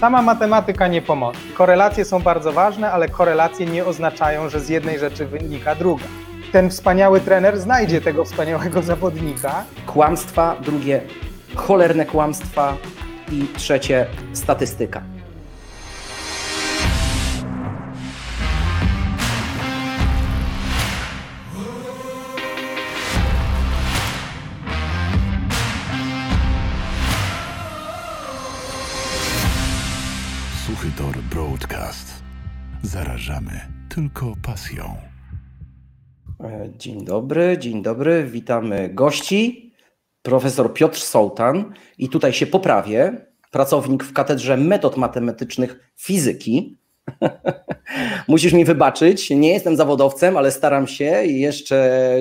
sama matematyka nie pomoże. Korelacje są bardzo ważne, ale korelacje nie oznaczają, że z jednej rzeczy wynika druga. Ten wspaniały trener znajdzie tego wspaniałego zawodnika. Kłamstwa, drugie cholerne kłamstwa i trzecie statystyka. Tylko pasją. E, Dzień dobry, dzień dobry. Witamy gości. Profesor Piotr Sołtan i tutaj się poprawię. Pracownik w katedrze metod matematycznych fizyki. Musisz mi wybaczyć, nie jestem zawodowcem, ale staram się. Jeszcze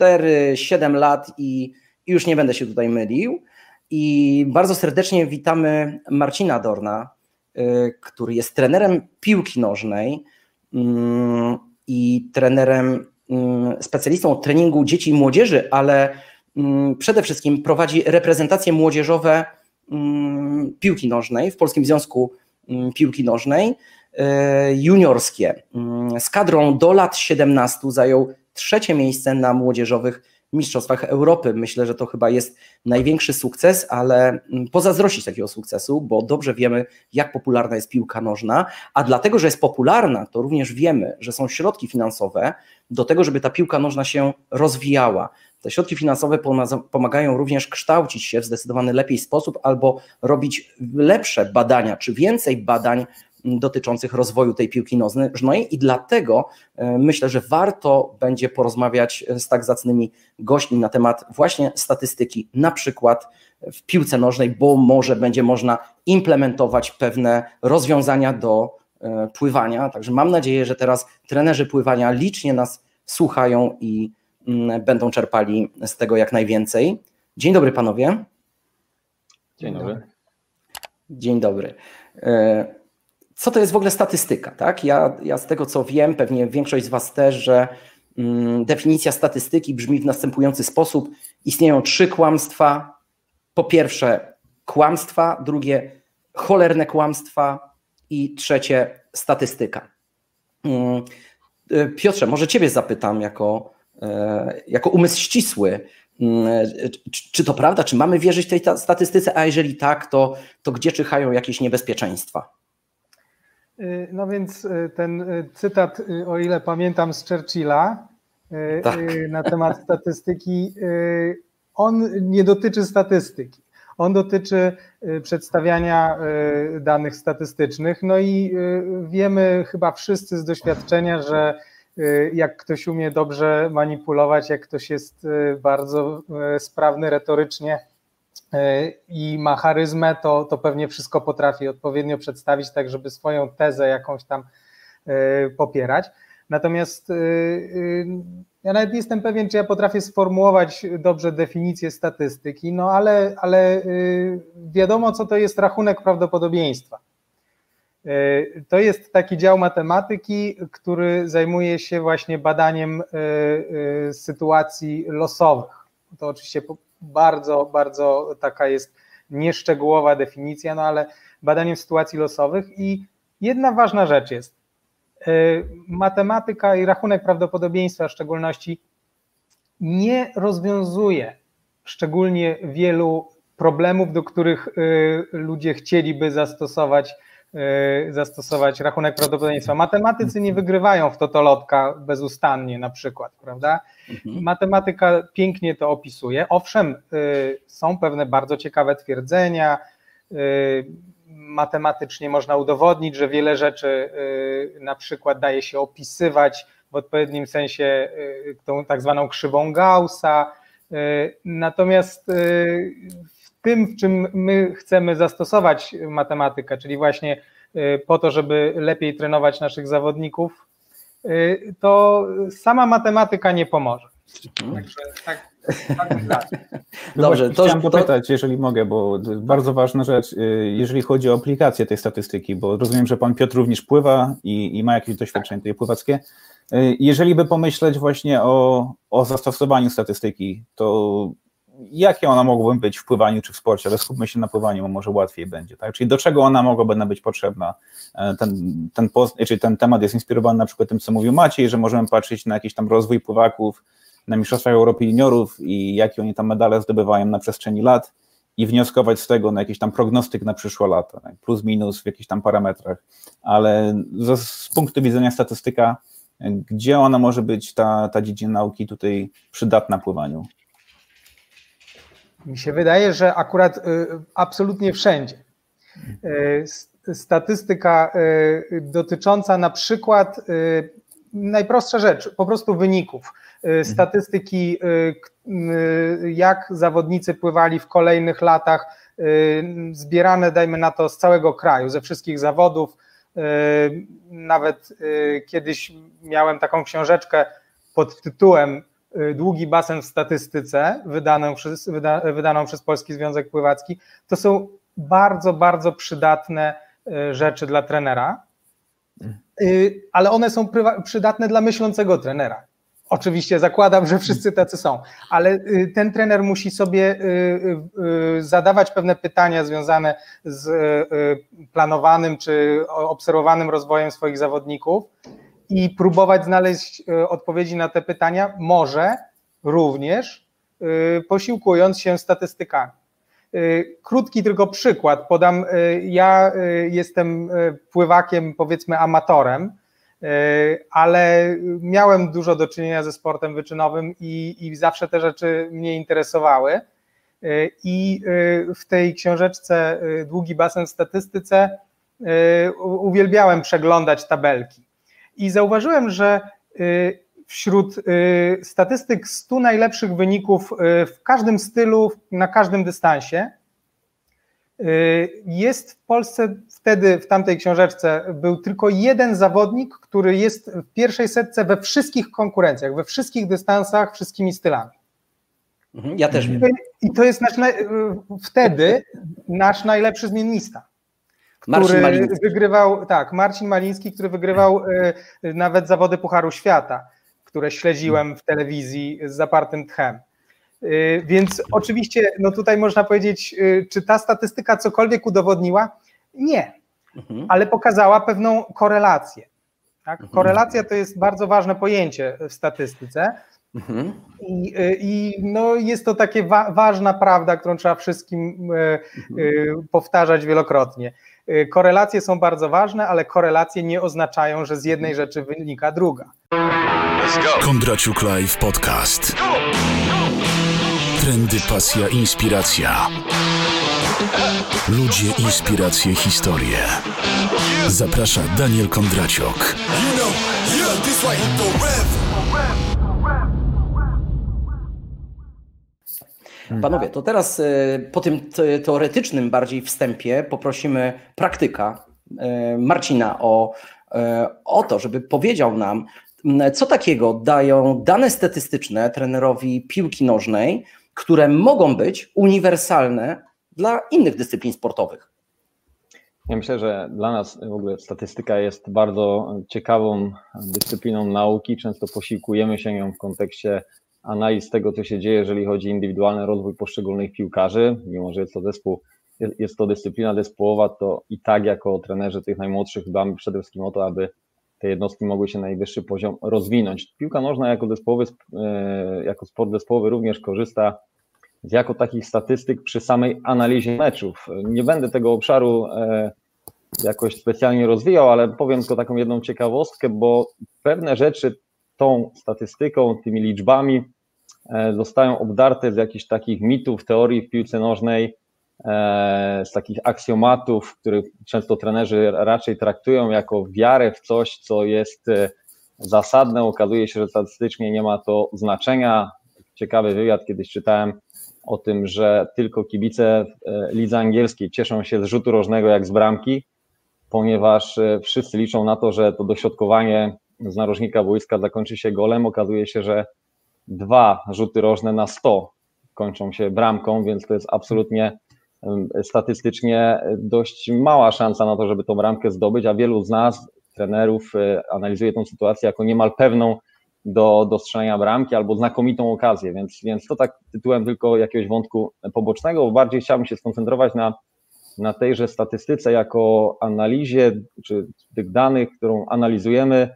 4-7 lat i już nie będę się tutaj mylił. I bardzo serdecznie witamy Marcina Dorna, y, który jest trenerem piłki nożnej i trenerem, mm, specjalistą od treningu dzieci i młodzieży, ale mm, przede wszystkim prowadzi reprezentacje młodzieżowe piłki nożnej w Polskim Związku Piłki Nożnej, y, juniorskie. Z kadrą do lat 17 zajął trzecie miejsce na młodzieżowych Mistrzostwach Europy. Myślę, że to chyba jest największy sukces, ale pozazdrościć takiego sukcesu, bo dobrze wiemy, jak popularna jest piłka nożna, a dlatego, że jest popularna, to również wiemy, że są środki finansowe do tego, żeby ta piłka nożna się rozwijała. Te środki finansowe pomagają również kształcić się w zdecydowany lepiej sposób albo robić lepsze badania, czy więcej badań dotyczących rozwoju tej piłki nożnej i dlatego e, myślę, że warto będzie porozmawiać z tak zacnymi gośćmi na temat właśnie statystyki, na przykład w piłce nożnej, bo może będzie można implementować pewne rozwiązania do e, pływania. Także mam nadzieję, że teraz trenerzy pływania licznie nas słuchają i mm, będą czerpali z tego jak najwięcej. Dzień dobry panowie. Dzień dobry. Dzień dobry. E, co to jest w ogóle statystyka? Tak? Ja, ja z tego co wiem, pewnie większość z Was też, że mm, definicja statystyki brzmi w następujący sposób: istnieją trzy kłamstwa. Po pierwsze, kłamstwa, drugie, cholerne kłamstwa i trzecie, statystyka. Mm, y, Piotrze, może Ciebie zapytam jako, e, jako umysł ścisły. Mm, czy to prawda? Czy mamy wierzyć tej statystyce? A jeżeli tak, to, to gdzie czyhają jakieś niebezpieczeństwa? Y, no więc y, ten y, cytat, o ile pamiętam, z Churchilla tak. na temat statystyki, on nie dotyczy statystyki. On dotyczy przedstawiania danych statystycznych. No i wiemy chyba wszyscy z doświadczenia, że jak ktoś umie dobrze manipulować, jak ktoś jest bardzo sprawny retorycznie, i ma charyzmę, to, to pewnie wszystko potrafi odpowiednio przedstawić, tak żeby swoją tezę jakąś tam e, popierać. Natomiast e, ja nawet nie jestem pewien, czy ja potrafię sformułować dobrze definicję statystyki, no ale, ale wiadomo, co to jest rachunek prawdopodobieństwa. To jest taki dział matematyki, który zajmuje się właśnie badaniem sytuacji losowych. To oczywiście bardzo, bardzo taka jest nieszczegółowa definicja, no ale badaniem sytuacji losowych i jedna ważna rzecz jest, y, matematyka i rachunek prawdopodobieństwa w szczególności nie rozwiązuje szczególnie wielu problemów, do których y, ludzie chcieliby zastosować zastosować rachunek prawdopodobieństwa. Matematycy nie wygrywają w totolotka bezustannie na przykład, prawda? Mhm. Matematyka pięknie to opisuje. Owszem, y, są pewne bardzo ciekawe twierdzenia, y, matematycznie można udowodnić, że wiele rzeczy na przykład daje się opisywać w odpowiednim sensie tą tak zwaną krzywą Gaussa. Natomiast tym, w czym my chcemy zastosować matematykę, czyli właśnie y, po to, żeby lepiej trenować naszych zawodników, y, to sama matematyka nie pomoże. Także tak, tak Dobrze, to chciałem dopytać, jeżeli mogę, bo bardzo ważna rzecz, y, jeżeli chodzi o aplikację tej statystyki, bo rozumiem, że pan Piotr również pływa i, i ma jakieś doświadczenie tutaj pływackie. Jeżeli by pomyśleć właśnie o, o zastosowaniu statystyki, to jakie ona mogłaby być w pływaniu czy w sporcie, ale skupmy się na pływaniu, bo może łatwiej będzie, tak? Czyli do czego ona mogłaby być potrzebna? E, ten, ten, post, czyli ten temat jest inspirowany na przykład tym, co mówił Maciej, że możemy patrzeć na jakiś tam rozwój pływaków, na Mistrzostwach Europy Juniorów i jakie oni tam medale zdobywają na przestrzeni lat i wnioskować z tego na jakiś tam prognostyk na przyszłe lata, tak? plus minus w jakichś tam parametrach, ale z, z punktu widzenia statystyka, gdzie ona może być, ta, ta dziedzina nauki tutaj przydatna pływaniu? Mi się wydaje, że akurat y, absolutnie wszędzie. Y, statystyka y, dotycząca na przykład najprostsza rzecz, po prostu wyników. Mhm. Statystyki, jak zawodnicy pływali w kolejnych latach, zbierane, dajmy na to, z całego kraju, ze wszystkich zawodów. Nawet kiedyś miałem taką książeczkę pod tytułem długi basen w statystyce, wydaną przez, wyda, wydaną przez Polski Związek Pływacki, to są bardzo, bardzo przydatne y, rzeczy dla trenera, y, ale one są przydatne dla myślącego trenera. Oczywiście zakładam, że wszyscy tacy są, ale ten trener musi sobie zadawać pewne pytania związane z planowanym czy obserwowanym rozwojem swoich zawodników i próbować znaleźć e, odpowiedzi na te pytania, może również e, posiłkując się statystykami. E, krótki tylko przykład podam. Ja jestem pływakiem, powiedzmy, amatorem, ale miałem dużo do czynienia ze sportem wyczynowym i, i zawsze te rzeczy mnie interesowały. I w tej książeczce Długi basen w statystyce uwielbiałem przeglądać tabelki i zauważyłem, że y, wśród y, statystyk 100 najlepszych wyników y, w każdym stylu, na każdym dystansie, jest w Polsce wtedy, w tamtej książeczce, był tylko jeden zawodnik, który jest w pierwszej setce we wszystkich konkurencjach, we wszystkich dystansach, wszystkimi stylami. Mhm, ja też wiem. I to jest nasz, wtedy nasz najlepszy zmiennista który Marcin wygrywał, tak, Marcin Maliński, który wygrywał e, nawet zawody Pucharu Świata, które śledziłem w telewizji z zapartym tchem. E, więc oczywiście, no tutaj można powiedzieć, e, czy ta statystyka cokolwiek udowodniła? Nie, mhm. ale pokazała pewną korelację. Tak? Mhm. Korelacja to jest bardzo ważne pojęcie w statystyce. Mhm. I, I, no jest to takie wa ważna prawda, którą trzeba wszystkim powtarzać wielokrotnie. Y, korelacje są bardzo ważne, ale korelacje nie oznaczają, że z jednej rzeczy wynika druga. Kondraciuk Live Podcast. Trendy, pasja, inspiracja. Ludzie, inspiracje, historie. Zaprasza Daniel Kondraciuk. Mhm. Panowie, to teraz e, po tym teoretycznym bardziej wstępie poprosimy praktyka e, Marcina o, e, o to, żeby powiedział nam, co takiego dają dane statystyczne trenerowi piłki nożnej, które mogą być uniwersalne dla innych dyscyplin sportowych. Ja myślę, że dla nas w ogóle statystyka jest bardzo ciekawą dyscypliną nauki. Często posiłkujemy się ją w kontekście analiz tego, co się dzieje, jeżeli chodzi o indywidualny rozwój poszczególnych piłkarzy, mimo że jest to zespół, jest to dyscyplina zespołowa, to i tak jako trenerzy tych najmłodszych dbamy przede wszystkim o to, aby te jednostki mogły się na najwyższy poziom rozwinąć. Piłka nożna jako zespołowy, e, jako sport zespołowy również korzysta z jako takich statystyk przy samej analizie meczów. Nie będę tego obszaru e, jakoś specjalnie rozwijał, ale powiem tylko taką jedną ciekawostkę, bo pewne rzeczy tą statystyką, tymi liczbami e, zostają obdarte z jakichś takich mitów, teorii w piłce nożnej, e, z takich aksjomatów, których często trenerzy raczej traktują jako wiarę w coś, co jest e, zasadne. Okazuje się, że statystycznie nie ma to znaczenia. Ciekawy wywiad kiedyś czytałem o tym, że tylko kibice lidze angielskiej cieszą się z rzutu rożnego jak z bramki, ponieważ wszyscy liczą na to, że to dośrodkowanie z narożnika boiska zakończy się golem, okazuje się, że dwa rzuty rożne na 100 kończą się bramką, więc to jest absolutnie statystycznie dość mała szansa na to, żeby tą bramkę zdobyć, a wielu z nas, trenerów, e, analizuje tą sytuację jako niemal pewną do, do strzelania bramki albo znakomitą okazję, więc, więc to tak tytułem tylko jakiegoś wątku pobocznego, bo bardziej chciałbym się skoncentrować na, na tejże statystyce jako analizie, czy tych danych, którą analizujemy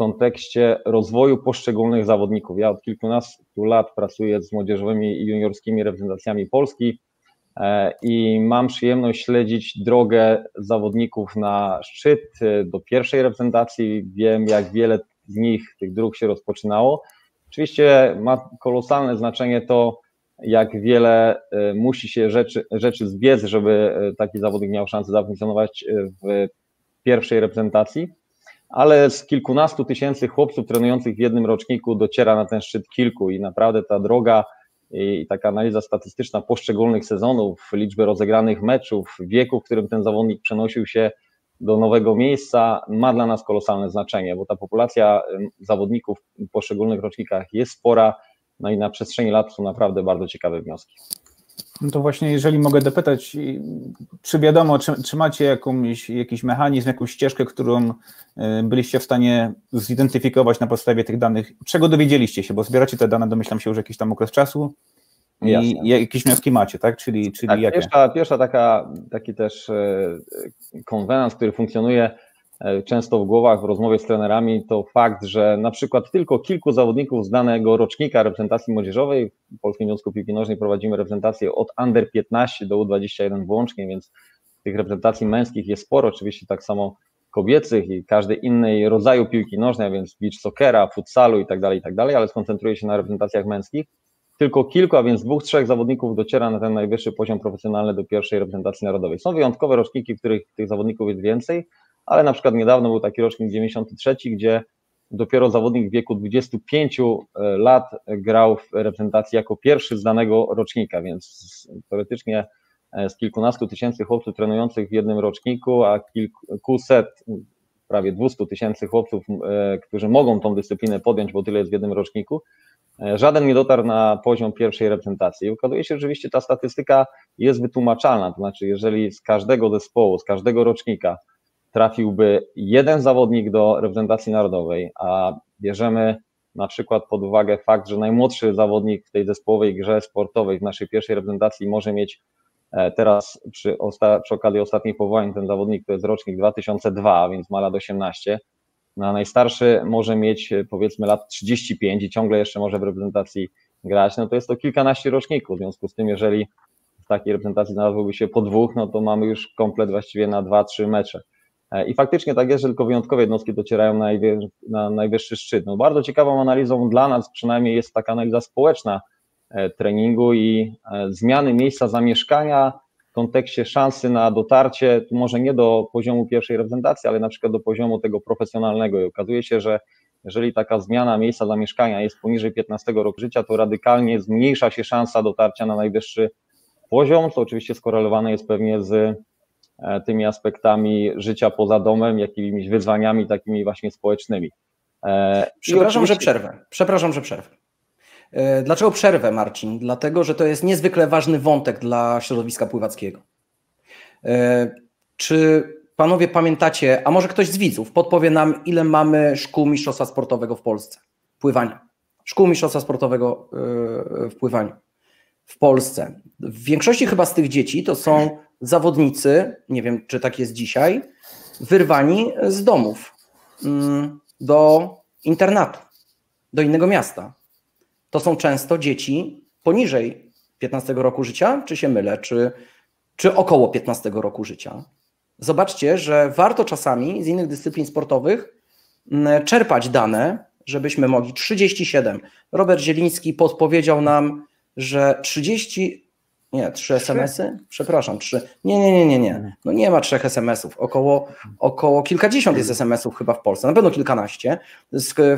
kontekście rozwoju poszczególnych zawodników. Ja od kilkunastu lat pracuję z młodzieżowymi i juniorskimi reprezentacjami Polski e, i mam przyjemność śledzić drogę zawodników na szczyt e, do pierwszej reprezentacji. Wiem, jak wiele z nich, tych dróg się rozpoczynało. Oczywiście ma kolosalne znaczenie to, jak wiele e, musi się rzeczy, rzeczy zbiec, żeby taki zawodnik miał szansę zafunkcjonować w pierwszej reprezentacji, ale z kilkunastu tysięcy chłopców trenujących w jednym roczniku dociera na ten szczyt kilku i naprawdę ta droga i taka analiza statystyczna poszczególnych sezonów, liczby rozegranych meczów, wieku, w którym ten zawodnik przenosił się do nowego miejsca ma dla nas kolosalne znaczenie, bo ta populacja zawodników w poszczególnych rocznikach jest spora, no i na przestrzeni lat są naprawdę bardzo ciekawe wnioski. No to właśnie, jeżeli mogę dopytać, czy wiadomo, czy, czy macie jakąś, jakiś mechanizm, jakąś ścieżkę, którą y, byliście w stanie zidentyfikować na podstawie tych danych? Czego dowiedzieliście się? Bo zbieracie te dane, domyślam się, już jakiś tam okres czasu. I Jasne. jakieś wnioski macie, tak? Czyli, czyli tak, jakie? Pierwsza, pierwsza taka, taki też e, konwenans, który funkcjonuje e, często w głowach w rozmowie z trenerami, to fakt, że na przykład tylko kilku zawodników z danego rocznika reprezentacji młodzieżowej, w Polskim Związku Piłki Nożnej prowadzimy reprezentację od under 15 do U21 włącznie, więc tych reprezentacji męskich jest sporo, oczywiście tak samo kobiecych i każdej innej rodzaju piłki nożnej, więc beach soccera, futsalu i tak dalej, i tak dalej, ale skoncentruję się na reprezentacjach męskich tylko kilku, a więc dwóch, trzech zawodników dociera na ten najwyższy poziom profesjonalny do pierwszej reprezentacji narodowej. Są wyjątkowe roczniki, w których tych zawodników jest więcej, ale na przykład niedawno był taki rocznik 93, gdzie dopiero zawodnik w wieku 25 e, lat grał w reprezentacji jako pierwszy z danego rocznika, więc teoretycznie e, z kilkunastu tysięcy chłopców trenujących w jednym roczniku, a kilkuset, prawie 200 tysięcy chłopców, e, którzy mogą tą dyscyplinę podjąć, bo tyle jest w jednym roczniku, żaden nie dotarł na poziom pierwszej reprezentacji. I okazuje się, że rzeczywiście ta statystyka jest wytłumaczalna, to znaczy jeżeli z każdego zespołu, z każdego rocznika trafiłby jeden zawodnik do reprezentacji narodowej, a bierzemy na przykład pod uwagę fakt, że najmłodszy zawodnik w tej zespołowej grze sportowej w naszej pierwszej reprezentacji może mieć e, teraz przy, przy okazji ostatnich powołań ten zawodnik to jest rocznik 2002, więc ma lat 18, na najstarszy może mieć powiedzmy lat 35 i ciągle jeszcze może w reprezentacji grać, no to jest to kilkanaście roczników. W związku z tym, jeżeli w takiej reprezentacji znalazłoby się po dwóch, no to mamy już komplet właściwie na dwa, trzy mecze. E, I faktycznie tak jest, że tylko wyjątkowe jednostki docierają na, na najwyższy szczyt. No bardzo ciekawą analizą dla nas przynajmniej jest taka analiza społeczna e, treningu i e, zmiany miejsca zamieszkania w kontekście szansy na dotarcie, może nie do poziomu pierwszej reprezentacji, ale na przykład do poziomu tego profesjonalnego. I okazuje się, że jeżeli taka zmiana miejsca zamieszkania jest poniżej 15 roku życia, to radykalnie zmniejsza się szansa dotarcia na najwyższy poziom, co oczywiście skorelowane jest pewnie z tymi aspektami życia poza domem, jakimiś wyzwaniami takimi właśnie społecznymi. E, Przepraszam, oczywiście... że przerwę. Przepraszam, że przerwę. E, dlaczego przerwę, Marcin? Dlatego, że to jest niezwykle ważny wątek dla środowiska pływackiego. E, czy panowie pamiętacie, a może ktoś z widzów podpowie nam, ile mamy szkół mistrzostwa sportowego w Polsce? Pływania. Szkół mistrzostwa sportowego e, w pływaniu w Polsce. W większości chyba z tych dzieci to są zawodnicy, nie wiem czy tak jest dzisiaj, wyrwani z domów mm, do internatu, do innego miasta to są często dzieci poniżej 15 roku życia, czy się mylę, czy, czy około 15 roku życia. Zobaczcie, że warto czasami z innych dyscyplin sportowych mm, czerpać dane, żebyśmy mogli 37. Robert Zieliński podpowiedział nam, że 30 nie, trzy SMS-y? Przepraszam, trzy. Nie, nie, nie, nie, nie. No nie ma trzech SMS-ów. Około, około kilkadziesiąt jest SMS-ów chyba w Polsce, na pewno kilkanaście,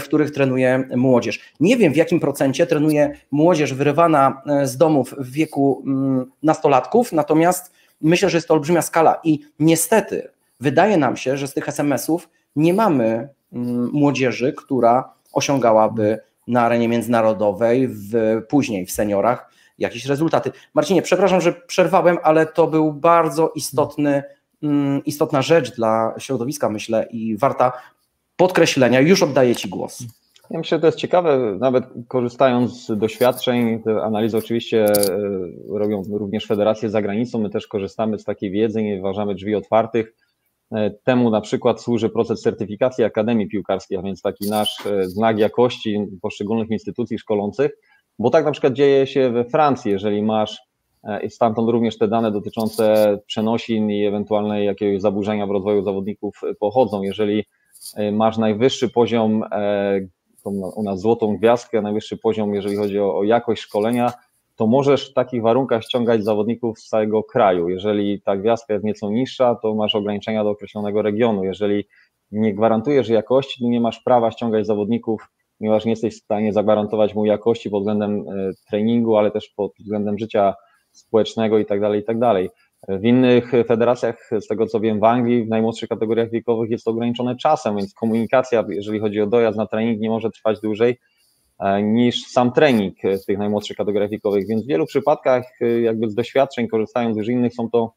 w których trenuje młodzież. Nie wiem w jakim procencie trenuje młodzież wyrywana e, z domów w wieku mm, nastolatków, natomiast myślę, że jest to olbrzymia skala i niestety wydaje nam się, że z tych SMS-ów nie mamy mm, młodzieży, która osiągałaby na arenie międzynarodowej, w, później w seniorach, jakieś rezultaty. Marcinie, przepraszam, że przerwałem, ale to był bardzo istotny, mm, istotna rzecz dla środowiska, myślę, i warta podkreślenia. Już oddaję Ci głos. Ja myślę, że to jest ciekawe, nawet korzystając z doświadczeń, te analizy oczywiście e, robią również federacje za granicą, my też korzystamy z takiej wiedzy, nie uważamy drzwi otwartych. E, temu na przykład służy proces certyfikacji Akademii Piłkarskiej, a więc taki nasz e, znak jakości poszczególnych instytucji szkolących, bo tak na przykład dzieje się we Francji, jeżeli masz stamtąd również te dane dotyczące przenosin i ewentualnej jakiegoś zaburzenia w rozwoju zawodników pochodzą. Jeżeli masz najwyższy poziom u nas złotą gwiazdkę, najwyższy poziom, jeżeli chodzi o, o jakość szkolenia, to możesz w takich warunkach ściągać zawodników z całego kraju. Jeżeli ta gwiazdka jest nieco niższa, to masz ograniczenia do określonego regionu. Jeżeli nie gwarantujesz jakości, to nie masz prawa ściągać zawodników, ponieważ nie jesteś w stanie zagwarantować mu jakości pod względem e, treningu, ale też pod względem życia społecznego i tak dalej, i tak dalej. W innych federacjach, z tego co wiem, w Anglii, w najmłodszych kategoriach wiekowych jest to ograniczone czasem, więc komunikacja, jeżeli chodzi o dojazd na trening, nie może trwać dłużej e, niż sam trening w tych najmłodszych kategoriach wiekowych. Więc w wielu przypadkach, e, jakby z doświadczeń, korzystając już innych, są to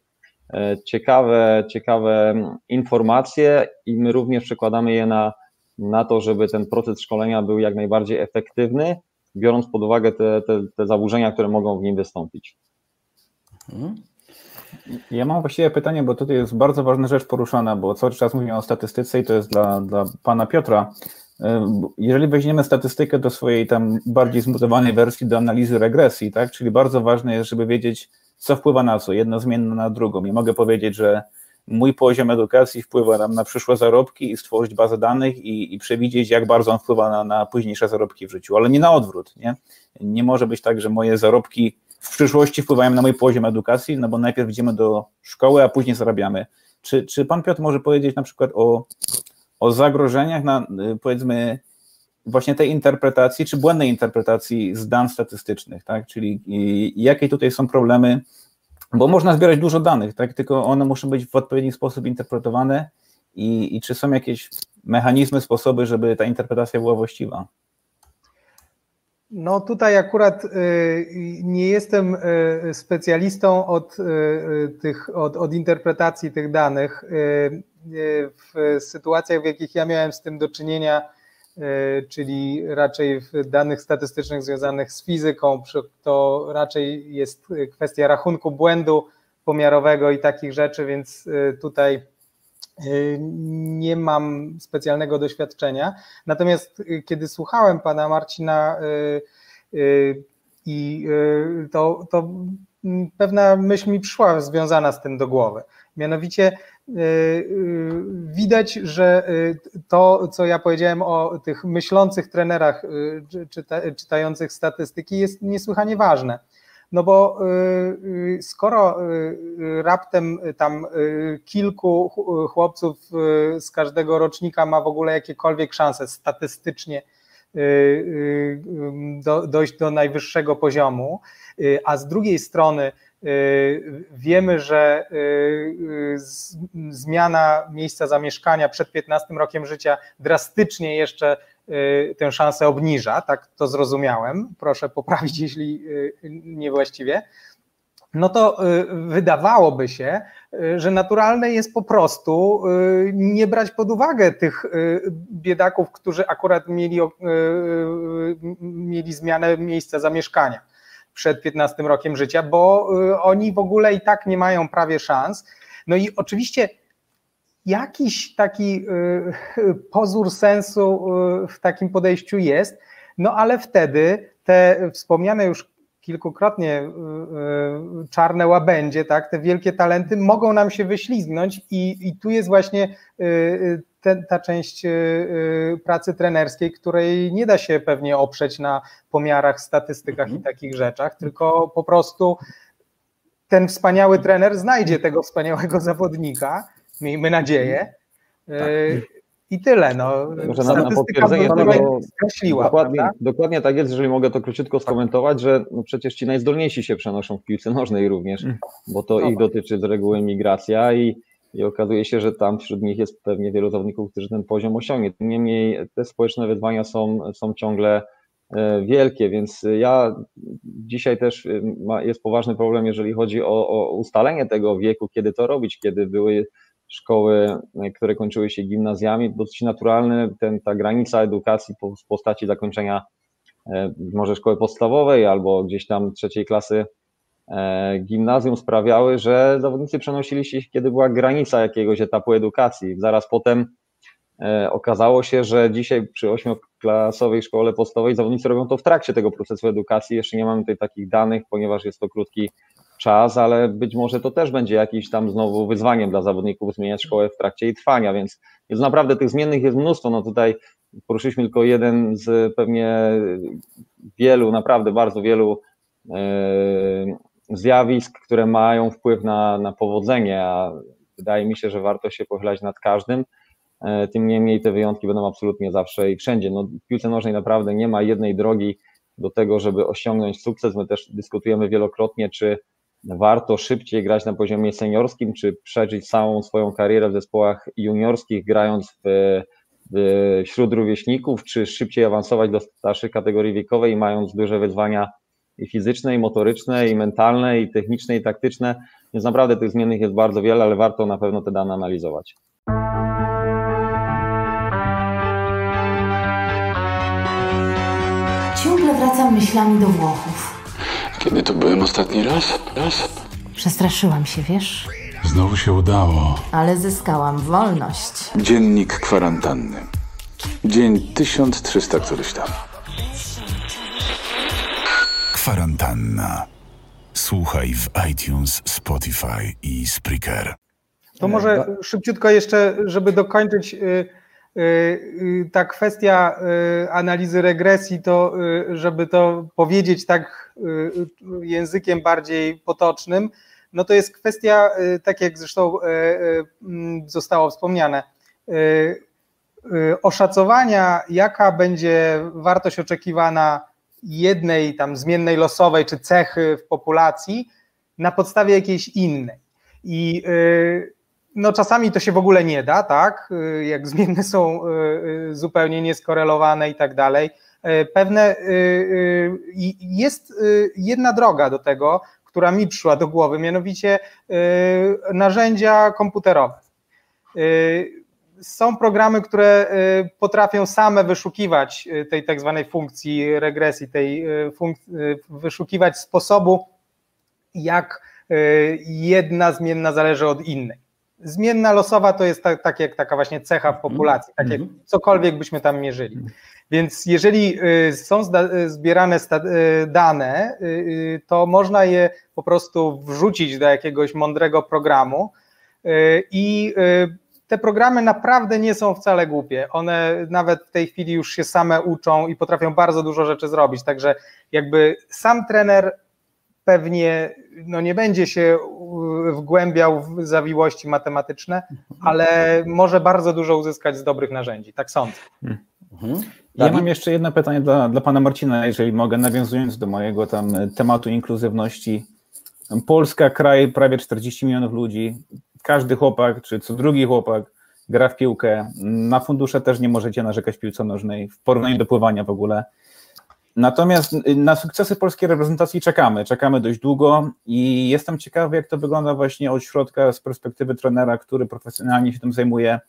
e, ciekawe, ciekawe informacje i my również przekładamy je na, na to, żeby ten proces szkolenia był jak najbardziej efektywny, biorąc pod uwagę te, te, te zaburzenia, które mogą w nim wystąpić. Hmm. Ja mam właściwie pytanie, bo tutaj jest bardzo ważna rzecz poruszana, bo cały czas mówimy o statystyce i to jest dla, dla pana Piotra. E, jeżeli weźmiemy statystykę do swojej tam bardziej zmutowanej wersji do analizy regresji, tak, czyli bardzo ważne jest, żeby wiedzieć, co wpływa na co, jedno zmienne na drugą. I mogę powiedzieć, że mój poziom edukacji wpływa nam na przyszłe zarobki i stworzyć bazę danych i, i przewidzieć, jak bardzo on wpływa na, na późniejsze zarobki w życiu, ale nie na odwrót. Nie? nie może być tak, że moje zarobki w przyszłości wpływają na mój poziom edukacji, no bo najpierw idziemy do szkoły, a później zarabiamy. Czy, czy pan Piotr może powiedzieć na przykład o, o zagrożeniach na powiedzmy właśnie tej interpretacji, czy błędnej interpretacji z danych statystycznych, tak? Czyli jakie tutaj są problemy, bo można zbierać dużo danych, tak? Tylko one muszą być w odpowiedni sposób interpretowane i, i czy są jakieś mechanizmy, sposoby, żeby ta interpretacja była właściwa? No tutaj akurat y, nie jestem y, specjalistą od, y, tych, od, od interpretacji tych danych. W sytuacjach, w jakich ja miałem z tym do czynienia, czyli raczej w danych statystycznych związanych z fizyką, to raczej jest kwestia rachunku błędu pomiarowego i takich rzeczy, więc tutaj Y, nie mam specjalnego doświadczenia. Natomiast kiedy słuchałem pana Marcina i to, to pewna myśl mi przyszła związana z tym do głowy. Mianowicie widać, że to, co ja powiedziałem o tych myślących trenerach czytających statystyki, jest niesłychanie ważne. No bo y, y, skoro y, raptem tam kilku chłopców z każdego rocznika ma w ogóle jakiekolwiek szanse statystycznie do, dojść do najwyższego poziomu, a z drugiej strony wiemy, że zmiana miejsca zamieszkania przed 15 rokiem życia drastycznie jeszcze Y, tę szansę obniża, tak to zrozumiałem, proszę poprawić, jeśli y, niewłaściwie, no to y, wydawałoby się, że naturalne jest po prostu nie brać pod uwagę tych biedaków, którzy akurat mieli, mieli zmianę miejsca zamieszkania przed 15 rokiem życia, bo oni w ogóle i tak nie mają prawie szans. No i oczywiście jakiś taki y, pozór sensu y, w takim podejściu jest, no ale wtedy te wspomniane już kilkukrotnie y, czarne łabędzie, tak, te wielkie talenty mogą nam się wyślizgnąć i, i tu jest właśnie te, ta część pracy trenerskiej, której nie da się pewnie oprzeć na pomiarach, statystykach i mhm. takich rzeczach, tylko po prostu ten wspaniały trener znajdzie tego wspaniałego zawodnika, miejmy nadzieję. Tak. I tyle. No. Może na, na potwierdzenie tego skreśliła. Dokładnie, dokładnie tak jest, jeżeli mogę to króciutko skomentować, że no przecież ci najzdolniejsi się przenoszą w piłce nożnej również, mm. bo to no ich dotyczy z reguły migracja i, i okazuje się, że tam wśród nich jest pewnie wielu zawodników, którzy ten poziom osiągnie. Niemniej te społeczne wyzwania są, są ciągle e, wielkie, więc ja dzisiaj też e, jest poważny problem, jeżeli chodzi o, o ustalenie tego wieku, kiedy to robić, kiedy były szkoły, które kończyły się gimnazjami, dosyć naturalny ten, ta granica edukacji w postaci zakończenia może szkoły podstawowej albo gdzieś tam trzeciej klasy gimnazjum sprawiały, że zawodnicy przenosili się, kiedy była granica jakiegoś etapu edukacji. Zaraz potem okazało się, że dzisiaj przy ośmioklasowej szkole podstawowej zawodnicy robią to w trakcie tego procesu edukacji. Jeszcze nie mamy tutaj takich danych, ponieważ jest to krótki czas, ale być może to też będzie jakiś tam znowu wyzwaniem dla zawodników zmieniać szkołę w trakcie jej trwania, więc jest naprawdę tych zmiennych jest mnóstwo. No tutaj poruszyliśmy tylko jeden z pewnie wielu, naprawdę bardzo wielu yy, zjawisk, które mają wpływ na, na powodzenie, a wydaje mi się, że warto się pochylać nad każdym. E, tym niemniej te wyjątki będą absolutnie zawsze i wszędzie. No, w piłce nożnej naprawdę nie ma jednej drogi do tego, żeby osiągnąć sukces. My też dyskutujemy wielokrotnie, czy warto szybciej grać na poziomie seniorskim, czy przeżyć całą swoją karierę w zespołach juniorskich, grając w, w, wśród rówieśników, czy szybciej awansować do starszych kategorii wiekowej, mając duże wyzwania i fizyczne, i motoryczne, i mentalne, i techniczne, i taktyczne. Więc naprawdę tych zmiennych jest bardzo wiele, ale warto na pewno te dane analizować. Ciągle wracam myślami do Włochów. Kiedy to byłem ostatni raz? Raz? Przestraszyłam się, wiesz? Znowu się udało. Ale zyskałam wolność. Dziennik kwarantanny. Dzień 1300 któryś tam. Kwarantanna. Słuchaj w iTunes, Spotify i Spreaker. To może szybciutko jeszcze, żeby dokończyć y, ta kwestia y, analizy regresji, to żeby to powiedzieć tak językiem bardziej potocznym, no to jest kwestia, tak jak zresztą mm, zostało wspomniane, oszacowania, jaka będzie wartość oczekiwana jednej tam zmiennej losowej czy cechy w populacji na podstawie jakiejś innej. I no czasami to się w ogóle nie da, tak? Y, jak zmienne są y, y, zupełnie nieskorelowane i tak dalej. Pewne jest jedna droga do tego, która mi przyszła do głowy, mianowicie narzędzia komputerowe. Są programy, które potrafią same wyszukiwać tej tak zwanej funkcji regresji, tej wyszukiwać sposobu, jak jedna zmienna zależy od innej zmienna losowa to jest tak, tak jak taka właśnie cecha w populacji, tak jak mhm. cokolwiek byśmy tam mierzyli. Więc jeżeli y, są y, zbierane y, dane, to można je po prostu wrzucić do jakiegoś mądrego programu i te programy naprawdę nie są wcale głupie. One nawet w tej chwili już się same uczą i potrafią bardzo dużo rzeczy zrobić. Także jakby sam trener pewnie no nie będzie się wgłębiał w zawiłości matematyczne, ale może bardzo dużo uzyskać z dobrych narzędzi, tak sądzę. Mhm. Ja mam jeszcze jedno pytanie dla, dla pana Marcina, jeżeli mogę, nawiązując do mojego tam tematu inkluzywności. Polska, kraj prawie 40 milionów ludzi, każdy chłopak, czy co drugi chłopak gra w piłkę, na fundusze też nie możecie narzekać w piłce nożnej, w porównaniu do pływania w ogóle. Natomiast y, na sukcesy polskiej reprezentacji czekamy, czekamy dość długo i jestem ciekawy, jak to wygląda właśnie od środka z perspektywy trenera, który profesjonalnie się tym zajmuje.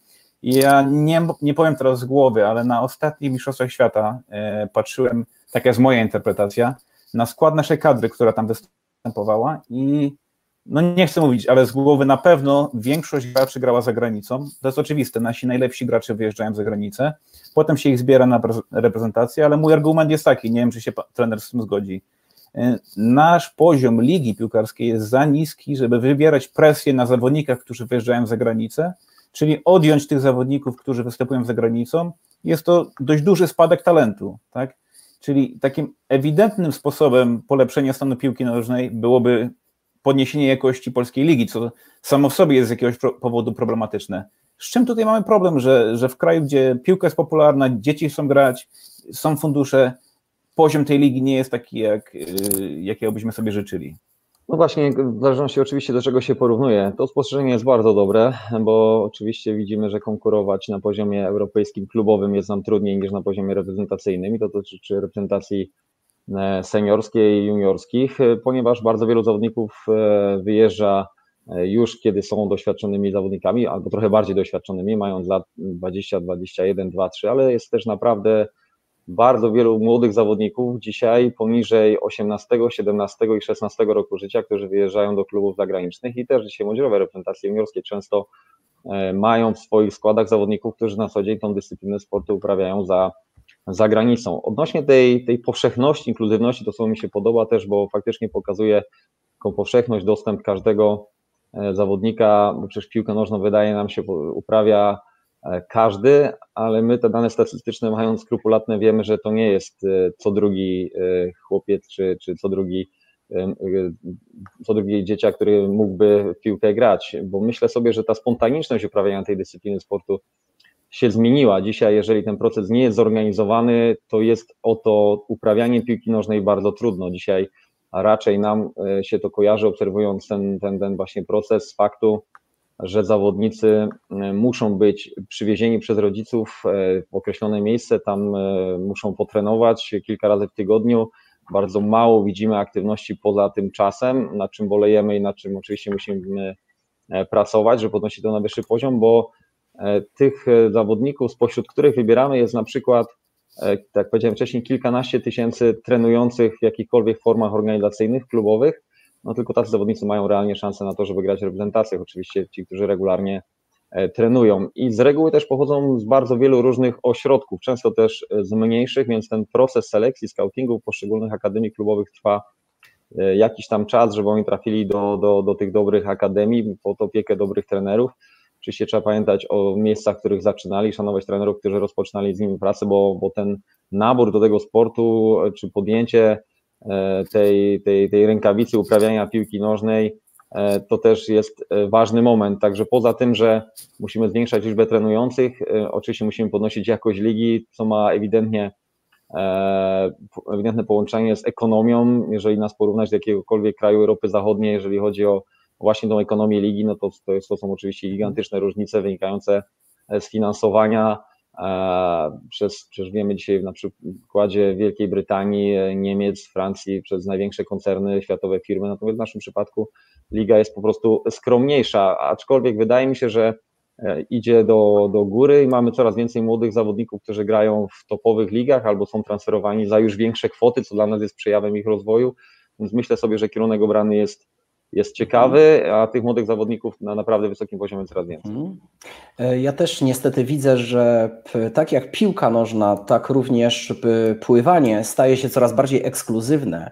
Ja nie, nie powiem teraz z głowy, ale na ostatnich Mistrzostwach Świata e, patrzyłem, taka jest moja interpretacja, na skład naszej kadry, która tam występowała i no nie chcę mówić, ale z głowy na pewno większość graczy grała za granicą. To jest oczywiste, nasi najlepsi gracze wyjeżdżają za granicę, potem się ich zbiera na reprezentację, ale mój argument jest taki, nie wiem, czy się trener z tym zgodzi. Y, nasz poziom ligi piłkarskiej jest za niski, żeby wybierać presję na zawodnikach, którzy wyjeżdżają za granicę, czyli odjąć tych zawodników, którzy występują za granicą. Jest to dość duży spadek talentu, tak? Czyli takim ewidentnym sposobem polepszenia stanu piłki nożnej byłoby podniesienie jakości polskiej ligi, co samo w sobie jest z jakiegoś powodu problematyczne. Z czym tutaj mamy problem, że, że w kraju, gdzie piłka jest popularna, dzieci chcą grać, są fundusze, poziom tej ligi nie jest taki, jak, y, jakiego byśmy sobie życzyli. No właśnie, w zależności oczywiście do czego się porównuje. To spostrzeżenie jest bardzo dobre, bo oczywiście widzimy, że konkurować na poziomie europejskim klubowym jest nam trudniej niż na poziomie reprezentacyjnym i to dotyczy reprezentacji E, seniorskiej i juniorskich, e, ponieważ bardzo wielu zawodników e, wyjeżdża już kiedy są doświadczonymi zawodnikami, albo trochę bardziej doświadczonymi, mając lat 20, 21, 2, 3, ale jest też naprawdę bardzo wielu młodych zawodników dzisiaj poniżej 18, 17 i 16 roku życia, którzy wyjeżdżają do klubów zagranicznych i też dzisiaj młodzieżowe reprezentacje juniorskie często mają w swoich składach zawodników, którzy na co dzień tą dyscyplinę sportu uprawiają za, za granicą. Odnośnie tej, tej powszechności, inkluzywności, to co mi się podoba też, bo faktycznie pokazuje taką powszechność, dostęp każdego e, zawodnika, bo przecież piłkę nożną wydaje nam się uprawia E, każdy, ale my te dane statystyczne mając skrupulatne wiemy, że to nie jest e, co drugi chłopiec czy, czy co drugi co drugi dzieciak, który mógłby w piłkę grać, bo myślę sobie, że ta spontaniczność uprawiania tej dyscypliny sportu się zmieniła. Dzisiaj, jeżeli ten proces nie jest zorganizowany, to jest o to uprawianie piłki nożnej bardzo trudno. Dzisiaj raczej nam się to kojarzy, obserwując ten, ten, ten właśnie proces z faktu, że zawodnicy e, muszą być przywiezieni przez rodziców e, w określone miejsce, tam e, muszą potrenować kilka razy w tygodniu. Bardzo mało widzimy aktywności poza tym czasem, nad czym bolejemy i nad czym oczywiście musimy pracować, żeby podnosić to na wyższy poziom, bo tych zawodników, spośród których wybieramy, jest na przykład, tak jak powiedziałem wcześniej, kilkanaście tysięcy trenujących w jakichkolwiek formach organizacyjnych, klubowych, no tylko tacy zawodnicy mają realnie szansę na to, żeby grać w reprezentacjach, oczywiście ci, którzy regularnie e, trenują. I z reguły też pochodzą z bardzo wielu różnych ośrodków, często też e, z mniejszych, więc ten proces selekcji, scoutingu poszczególnych akademii klubowych trwa e, jakiś tam czas, żeby oni trafili do, do, do tych dobrych akademii, pod opiekę dobrych trenerów. Oczywiście trzeba pamiętać o miejscach, w których zaczynali, szanować trenerów, którzy rozpoczynali z nimi pracę, bo, bo ten nabór do tego sportu, czy podjęcie E, tej, tej, tej rękawicy uprawiania piłki nożnej, e, to też jest e, ważny moment. Także poza tym, że musimy zwiększać liczbę trenujących, oczywiście musimy podnosić jakość ligi, co ma ewidentnie ewidentne połączenie z ekonomią. Jeżeli nas porównać do jakiegokolwiek kraju Europy Zachodniej, jeżeli chodzi o właśnie tą ekonomię ligi, no to, to, to są oczywiście gigantyczne różnice wynikające z finansowania, przez, przecież wiemy dzisiaj na przykładzie Wielkiej Brytanii, Niemiec, Francji, przez największe koncerny, światowe firmy, natomiast w naszym przypadku liga jest po prostu skromniejsza, aczkolwiek wydaje mi się, że e, idzie do, do góry i mamy coraz więcej młodych zawodników, którzy grają w topowych ligach albo są transferowani za już większe kwoty, co dla nas jest przejawem ich rozwoju, więc myślę sobie, że kierunek obrany jest jest ciekawy, a tych młodych zawodników na naprawdę wysokim poziomie coraz więcej. Mhm. E, ja też niestety widzę, że tak jak piłka nożna, tak również pływanie staje się coraz bardziej ekskluzywne.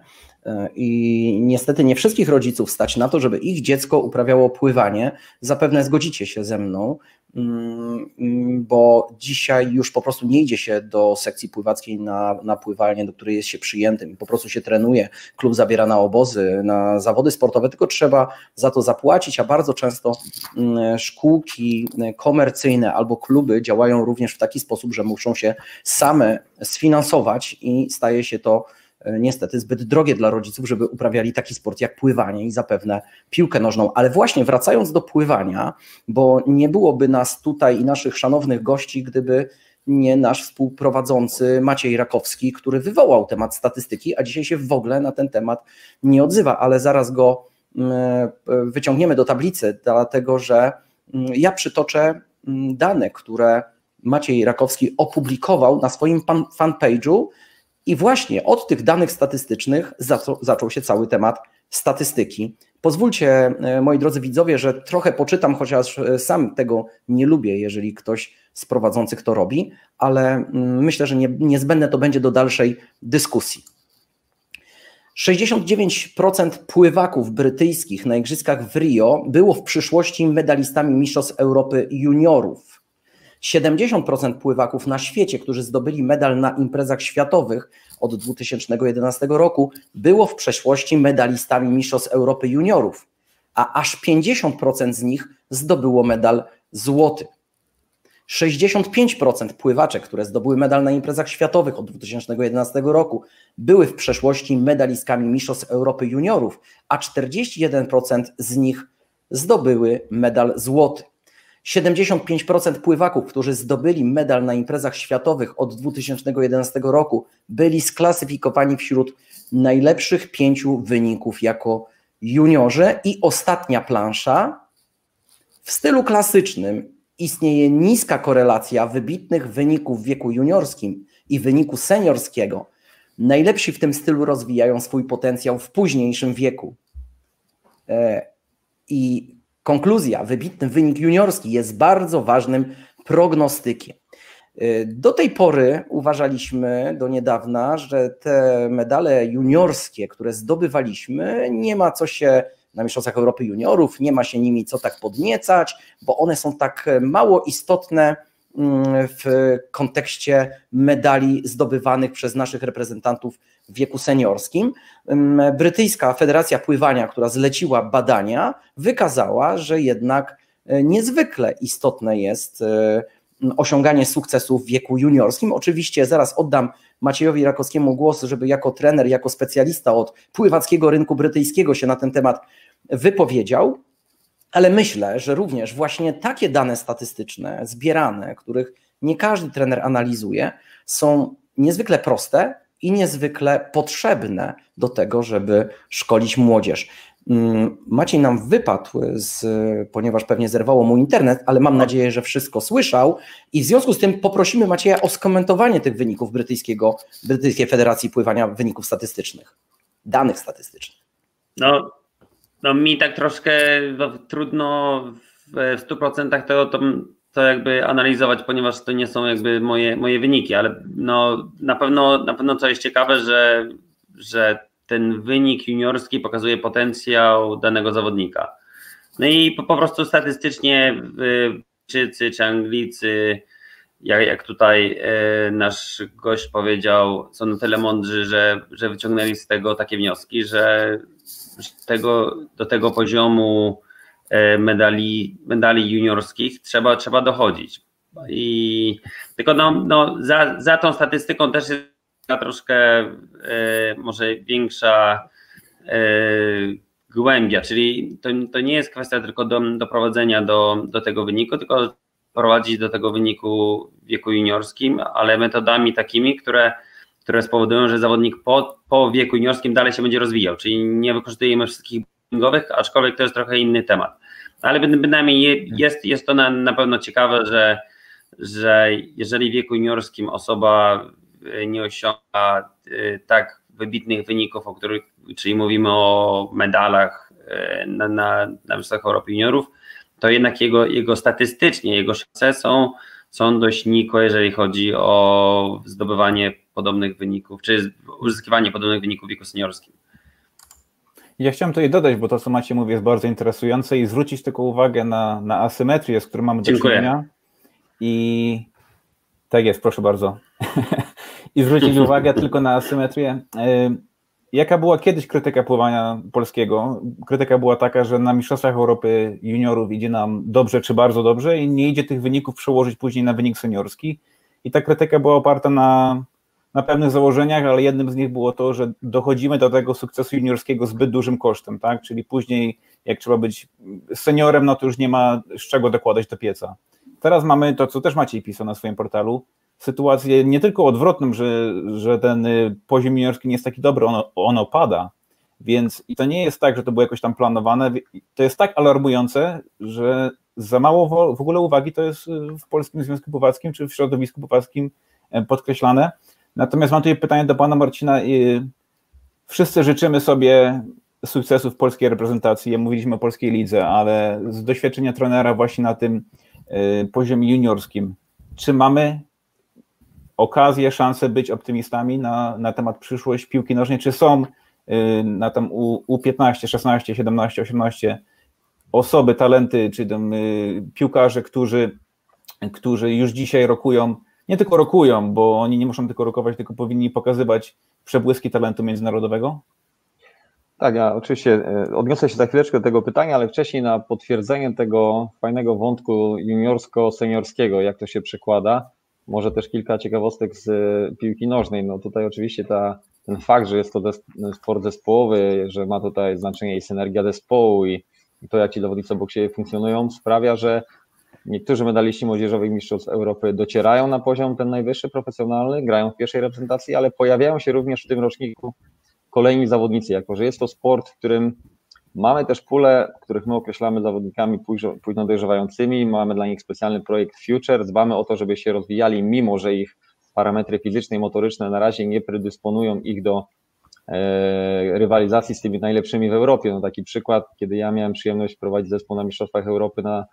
I niestety nie wszystkich rodziców stać na to, żeby ich dziecko uprawiało pływanie. Zapewne zgodzicie się ze mną, Mm, bo dzisiaj już po prostu nie idzie się do sekcji pływackiej na, na pływanie, do której jest się przyjętym po prostu się trenuje, klub zabiera na obozy, na zawody sportowe, tylko trzeba za to zapłacić, a bardzo często mm, szkółki komercyjne albo kluby działają również w taki sposób, że muszą się same sfinansować i staje się to niestety zbyt drogie dla rodziców, żeby uprawiali taki sport jak pływanie i zapewne piłkę nożną. Ale właśnie wracając do pływania, bo nie byłoby nas tutaj i naszych szanownych gości, gdyby nie nasz współprowadzący Maciej Rakowski, który wywołał temat statystyki, a dzisiaj się w ogóle na ten temat nie odzywa, ale zaraz go mm, e, wyciągniemy do tablicy, dlatego że mm, ja przytoczę mm, dane, które Maciej Rakowski opublikował na swoim fanpage'u i właśnie od tych danych statystycznych zaczął, się cały temat statystyki. Pozwólcie, e, moi drodzy widzowie, że trochę poczytam, chociaż e, sam tego nie lubię, jeżeli ktoś z prowadzących to robi, ale mm, myślę, że nie, niezbędne to będzie do dalszej dyskusji. 69% pływaków brytyjskich na Igrzyskach w Rio było w przyszłości medalistami Mistrzostw Europy Juniorów. 70% pływaków na świecie, którzy zdobyli medal na imprezach światowych od 2011 roku, było w przeszłości medalistami Mistrzostw Europy Juniorów, a aż 50% z nich zdobyło medal złoty. 65% pływaczek, które zdobyły medal na imprezach światowych od 2011 roku, były w przeszłości medalistkami Mistrzostw Europy Juniorów, a 41% z nich zdobyły medal złoty. 75% pływaków, którzy zdobyli medal na imprezach światowych od 2011 roku, byli sklasyfikowani wśród najlepszych pięciu wyników jako juniorzy i ostatnia plansza. W stylu klasycznym istnieje niska korelacja wybitnych wyników w wieku juniorskim i wyniku seniorskiego. Najlepsi w tym stylu rozwijają swój potencjał w późniejszym wieku. E, I konkluzja, wybitny wynik juniorski jest bardzo ważnym prognostykiem. E, do tej pory uważaliśmy do niedawna, że te medale juniorskie, które zdobywaliśmy, nie ma co się na Mistrzostwach Europy Juniorów, nie ma się nimi co tak podniecać, bo one są tak mało istotne w kontekście medali zdobywanych przez naszych reprezentantów w wieku seniorskim. Mm, brytyjska Federacja Pływania, która zleciła badania, wykazała, że jednak e, niezwykle istotne jest e, osiąganie sukcesów w wieku juniorskim. Oczywiście zaraz oddam Maciejowi Rakowskiemu głos, żeby jako trener, jako specjalista od pływackiego rynku brytyjskiego się na ten temat wypowiedział, ale myślę, że również właśnie takie dane statystyczne, zbierane, których nie każdy trener analizuje, są niezwykle proste i niezwykle potrzebne do tego, żeby szkolić młodzież. Mm, Maciej nam wypadł, z, ponieważ pewnie zerwało mu internet, ale mam nadzieję, że wszystko słyszał i w związku z tym poprosimy Macieja o skomentowanie tych wyników brytyjskiego, Brytyjskiej Federacji Pływania wyników statystycznych, danych statystycznych. No, no mi tak troszkę trudno w, w 100% to, to, to jakby analizować, ponieważ to nie są jakby moje, moje wyniki, ale no na pewno na pewno co jest ciekawe, że, że ten wynik juniorski pokazuje potencjał danego zawodnika. No i po, po prostu statystycznie Czycy czy Anglicy, jak, jak tutaj e, nasz gość powiedział, są na tyle mądrzy, że, że wyciągnęli z tego takie wnioski, że tego, do tego poziomu e, medali, medali juniorskich trzeba, trzeba dochodzić. I tylko no, no za, za tą statystyką też jest troszkę e, może większa e, głębia, czyli to, to nie jest kwestia tylko do, doprowadzenia do, do tego wyniku, tylko prowadzić do tego wyniku w wieku juniorskim, ale metodami takimi, które które spowodują, że zawodnik po, po wieku juniorskim dalej się będzie rozwijał, czyli nie wykorzystujemy wszystkich bowlingowych, aczkolwiek to jest trochę inny temat. Ale bynajmniej jest, jest to na, na pewno ciekawe, że, że jeżeli w wieku juniorskim osoba e, nie osiąga e, tak wybitnych wyników, o których, czyli mówimy o medalach e, na, na, na Mistrzostwach Europy Juniorów, to jednak jego, jego statystycznie, jego szanse są, są dość nikłe, jeżeli chodzi o zdobywanie podobnych wyników, czy uzyskiwanie podobnych wyników w wieku seniorskim. Ja chciałem tutaj dodać, bo to, co macie mówi, jest bardzo interesujące i zwrócić tylko uwagę na, na asymetrię, z którą mamy do czynienia. I tak jest, proszę bardzo. I zwrócić uwagę tylko na asymetrię. Jaka była kiedyś krytyka pływania polskiego? Krytyka była taka, że na Mistrzostwach Europy juniorów idzie nam dobrze czy bardzo dobrze i nie idzie tych wyników przełożyć później na wynik seniorski. I ta krytyka była oparta na na pewnych założeniach, ale jednym z nich było to, że dochodzimy do tego sukcesu juniorskiego zbyt dużym kosztem, tak? Czyli później, jak trzeba być seniorem, no to już nie ma z czego dokładać do pieca. Teraz mamy to, co też Maciej pisał na swoim portalu, sytuację nie tylko odwrotną, że, że ten y, poziom juniorski nie jest taki dobry, on, on opada, więc i to nie jest tak, że to było jakoś tam planowane, to jest tak alarmujące, że za mało w ogóle uwagi to jest w Polskim Związku Pływackim czy w środowisku pływackim e, podkreślane, Natomiast mam tutaj pytanie do pana Marcina. Wszyscy życzymy sobie sukcesów polskiej reprezentacji. Mówiliśmy o polskiej lidze, ale z doświadczenia trenera właśnie na tym y, poziomie juniorskim, czy mamy okazję, szansę być optymistami na, na temat przyszłość piłki nożnej? Czy są y, na tam U, U15, 16, 17, 18 osoby, talenty, czy tam y, piłkarze, którzy, którzy już dzisiaj rokują nie tylko rokują, bo oni nie muszą tylko rokować, tylko powinni pokazywać przebłyski talentu międzynarodowego? Tak, ja oczywiście e, odniosę się za chwileczkę do tego pytania, ale wcześniej na potwierdzenie tego fajnego wątku juniorsko-seniorskiego, jak to się przekłada, może też kilka ciekawostek z e, piłki nożnej. No tutaj oczywiście ta, ten fakt, że jest to sport zespołowy, że ma tutaj znaczenie i synergia zespołu i to, jak ci zawodnicy obok siebie funkcjonują, sprawia, że Niektórzy medaliści młodzieżowych mistrzostw Europy docierają na poziom ten najwyższy, profesjonalny, grają w pierwszej reprezentacji, ale pojawiają się również w tym roczniku kolejni zawodnicy, jako że jest to sport, w którym Mamy też pule, których my określamy zawodnikami późno dojrzewającymi, mamy dla nich specjalny projekt Future, dbamy o to, żeby się rozwijali, mimo że ich parametry fizyczne i motoryczne na razie nie predysponują ich do e, rywalizacji z tymi najlepszymi w Europie. No taki przykład, kiedy ja miałem przyjemność prowadzić zespół na Mistrzostwach Europy na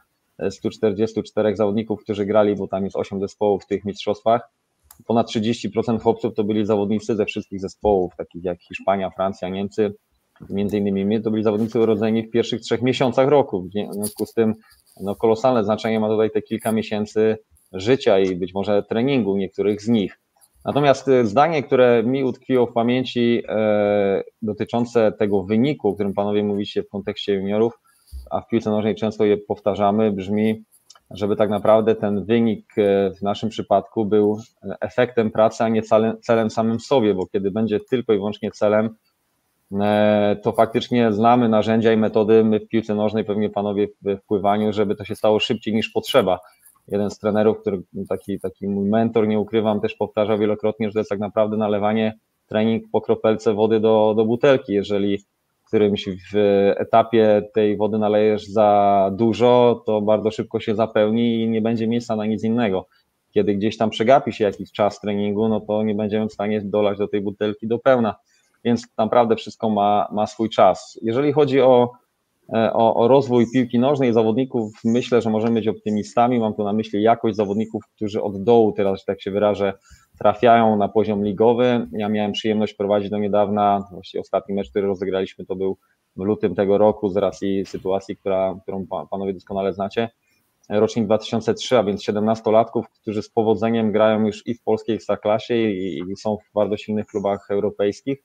144 zawodników, którzy grali, bo tam jest 8 zespołów w tych mistrzostwach. Ponad 30% chłopców to byli zawodnicy ze wszystkich zespołów, takich jak Hiszpania, Francja, Niemcy, między innymi my, to byli zawodnicy urodzeni w pierwszych trzech miesiącach roku. W związku z tym no, kolosalne znaczenie ma tutaj te kilka miesięcy życia i być może treningu niektórych z nich. Natomiast y, zdanie, które mi utkwiło w pamięci e, dotyczące tego wyniku, o którym panowie mówicie w kontekście juniorów, a w piłce nożnej często je powtarzamy, brzmi, żeby tak naprawdę ten wynik e, w naszym przypadku był efektem pracy, a nie celem, celem samym sobie, bo kiedy będzie tylko i wyłącznie celem, e, to faktycznie znamy narzędzia i metody, my w piłce nożnej, pewnie panowie w pływaniu, żeby to się stało szybciej niż potrzeba. Jeden z trenerów, który taki, taki mój mentor, nie ukrywam, też powtarzał wielokrotnie, że to jest tak naprawdę nalewanie trening po kropelce wody do, do butelki. Jeżeli którymś w etapie tej wody nalejesz za dużo, to bardzo szybko się zapełni i nie będzie miejsca na nic innego. Kiedy gdzieś tam przegapi się jakiś czas treningu, no to nie będziemy w stanie dolać do tej butelki do pełna. Więc naprawdę wszystko ma, ma swój czas. Jeżeli chodzi o, o, o rozwój piłki nożnej zawodników, myślę, że możemy być optymistami. Mam tu na myśli jakość zawodników, którzy od dołu teraz, że tak się wyrażę, trafiają na poziom ligowy. Ja miałem przyjemność prowadzić do niedawna, właściwie ostatni mecz, który rozegraliśmy, to był w lutym tego roku z racji sytuacji, która, którą panowie doskonale znacie. Rocznik 2003, a więc 17-latków, którzy z powodzeniem grają już i w polskiej ekstraklasie i, i są w bardzo silnych klubach europejskich.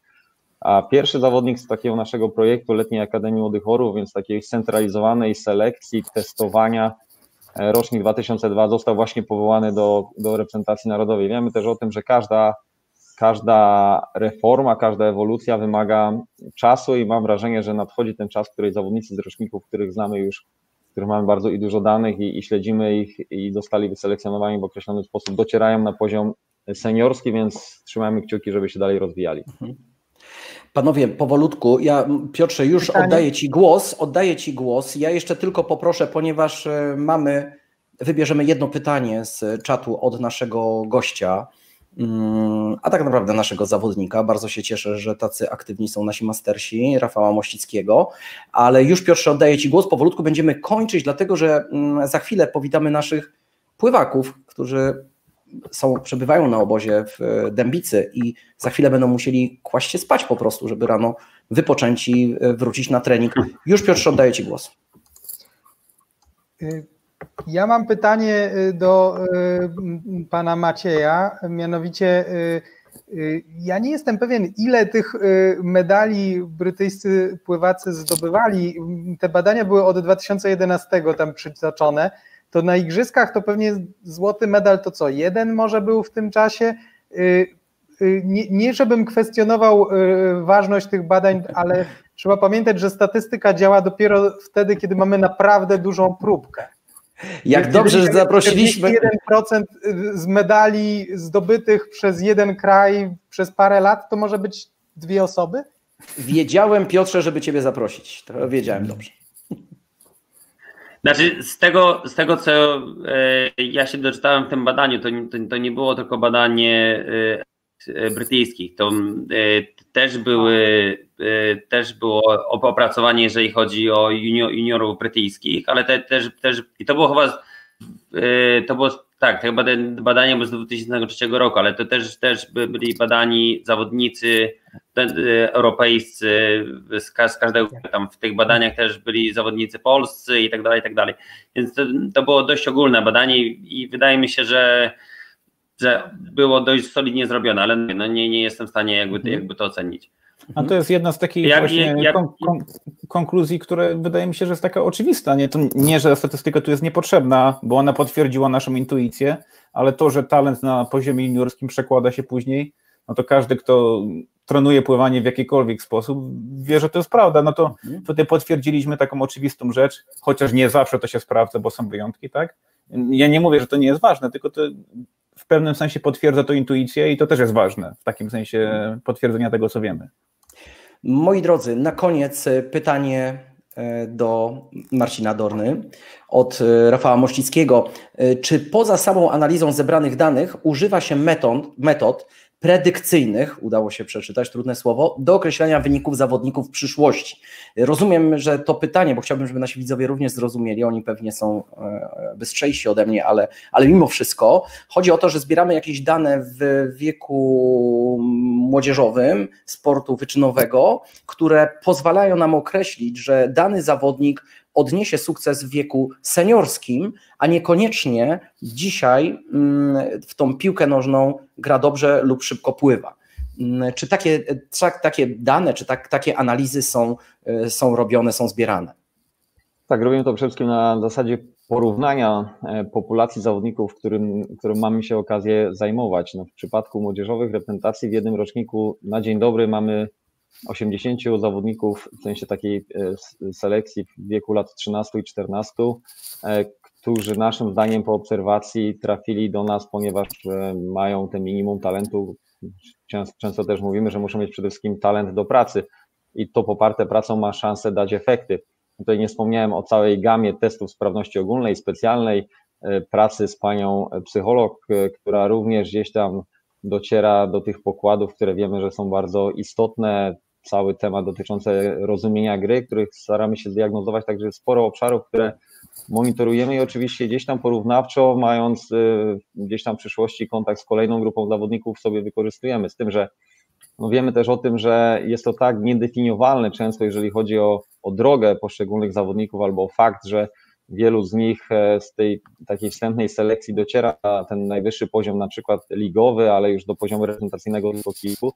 A pierwszy zawodnik z takiego naszego projektu Letniej Akademii Młodych Chorów, więc takiej centralizowanej selekcji, testowania, E, rocznik 2002 został właśnie powołany do, do reprezentacji narodowej. Wiemy też o tym, że każda, każda reforma, każda ewolucja wymaga czasu i mam wrażenie, że nadchodzi ten czas, w której zawodnicy z roczników, których znamy już, których mamy bardzo i dużo danych i, i śledzimy ich i zostali wyselekcjonowani w określony sposób, docierają na poziom seniorski, więc trzymajmy kciuki, żeby się dalej rozwijali. Mhm. Panowie, powolutku, ja Piotrze już Pytanie. oddaję Ci głos, oddaję Ci głos. Ja jeszcze tylko poproszę, ponieważ e, mamy, wybierzemy jedno pytanie z czatu od naszego gościa, mm, a tak naprawdę naszego zawodnika. Bardzo się cieszę, że tacy aktywni są nasi mastersi, Rafała Mościckiego, ale już Piotrze oddaję Ci głos, powolutku będziemy kończyć, dlatego że mm, za chwilę powitamy naszych pływaków, którzy są, przebywają na obozie w e, Dębicy i za chwilę będą musieli kłaść się spać po prostu, żeby rano wypoczęci e, wrócić na trening. Już Piotr, oddaję Ci głos. Y, ja mam pytanie do pana Macieja, mianowicie ja nie jestem pewien, ile tych medali brytyjscy pływacy zdobywali. Te badania były od 2011 tam przytoczone to na igrzyskach to pewnie złoty medal to co, jeden może był w tym czasie. Y, y, nie, nie żebym kwestionował y, ważność tych badań, ale trzeba pamiętać, że statystyka działa dopiero wtedy, kiedy mamy naprawdę dużą próbkę. Jak dobrze, że zaprosiliśmy. 1% z medali zdobytych przez jeden kraj przez parę lat, to może być dwie osoby? Wiedziałem, Piotrze, żeby Ciebie zaprosić. To wiedziałem dobrze. Znaczy, z tego, z tego co e, ja się doczytałem w tym badaniu, to, to, to nie było tylko badanie e, e, brytyjskich. To też były też było opracowanie, jeżeli chodzi o junior, juniorów brytyjskich, ale te, też, też i to było chyba to było tak, te badania były z 2003 roku, ale to też, też byli badani zawodnicy Y, europejscy, z, każdego tam w tych badaniach też byli zawodnicy polscy i tak dalej, i tak dalej. Więc to, to było dość ogólne badanie i wydaje mi się, że, że było dość solidnie zrobione, ale no nie, nie jestem w stanie jakby, mhm. jakby to ocenić. A to jest jedna z takich właśnie jak, kon, kon, konkluzji, które wydaje mi się, że jest taka oczywista. Nie, to nie, że statystyka tu jest niepotrzebna, bo ona potwierdziła naszą intuicję, ale to, że talent na poziomie juniorskim przekłada się później, no to każdy, kto trenuje pływanie w jakikolwiek sposób, wie, że to jest prawda. No to tutaj potwierdziliśmy taką oczywistą rzecz, chociaż nie zawsze to się sprawdza, bo są wyjątki, tak? Ja nie mówię, że to nie jest ważne, tylko to w pewnym sensie potwierdza to intuicję i to też jest ważne, w takim sensie potwierdzenia tego, co wiemy. Moi drodzy, na koniec pytanie do Marcina Dorny od Rafała Mościckiego. Czy poza samą analizą zebranych danych używa się metod, metod predykcyjnych, udało się przeczytać, trudne słowo, do określenia wyników zawodników w przyszłości. Rozumiem, że to pytanie, bo chciałbym, żeby nasi widzowie również zrozumieli, oni pewnie są e, bystrzejsi ode mnie, ale, ale mimo wszystko chodzi o to, że zbieramy jakieś dane w wieku młodzieżowym, sportu wyczynowego, które pozwalają nam określić, że dany zawodnik odniesie sukces w wieku seniorskim, a niekoniecznie dzisiaj mm, w tą piłkę nożną gra dobrze lub szybko pływa. Mm, czy takie, takie dane, czy tak, takie analizy są, e, są robione, są zbierane? Tak, robimy to przede wszystkim na zasadzie porównania e, populacji zawodników, którym, którym mamy się okazję zajmować. No, w przypadku młodzieżowych reprezentacji w jednym roczniku na dzień dobry mamy 80 zawodników, w sensie takiej e, selekcji w wieku lat 13 i 14, e, którzy naszym zdaniem po obserwacji trafili do nas, ponieważ e, mają ten minimum talentu. Często też mówimy, że muszą mieć przede wszystkim talent do pracy i to poparte pracą ma szansę dać efekty. Tutaj nie wspomniałem o całej gamie testów sprawności ogólnej, specjalnej, pracy z panią psycholog, która również gdzieś tam dociera do tych pokładów, które wiemy, że są bardzo istotne, cały temat dotyczący rozumienia gry, których staramy się zdiagnozować, także sporo obszarów, które monitorujemy i oczywiście gdzieś tam porównawczo, mając y, gdzieś tam w przyszłości kontakt z kolejną grupą zawodników sobie wykorzystujemy, z tym, że no wiemy też o tym, że jest to tak niedefiniowalne często, jeżeli chodzi o, o drogę poszczególnych zawodników albo o fakt, że wielu z nich e, z tej takiej wstępnej selekcji dociera ten najwyższy poziom, na przykład ligowy, ale już do poziomu reprezentacyjnego tylko kilku,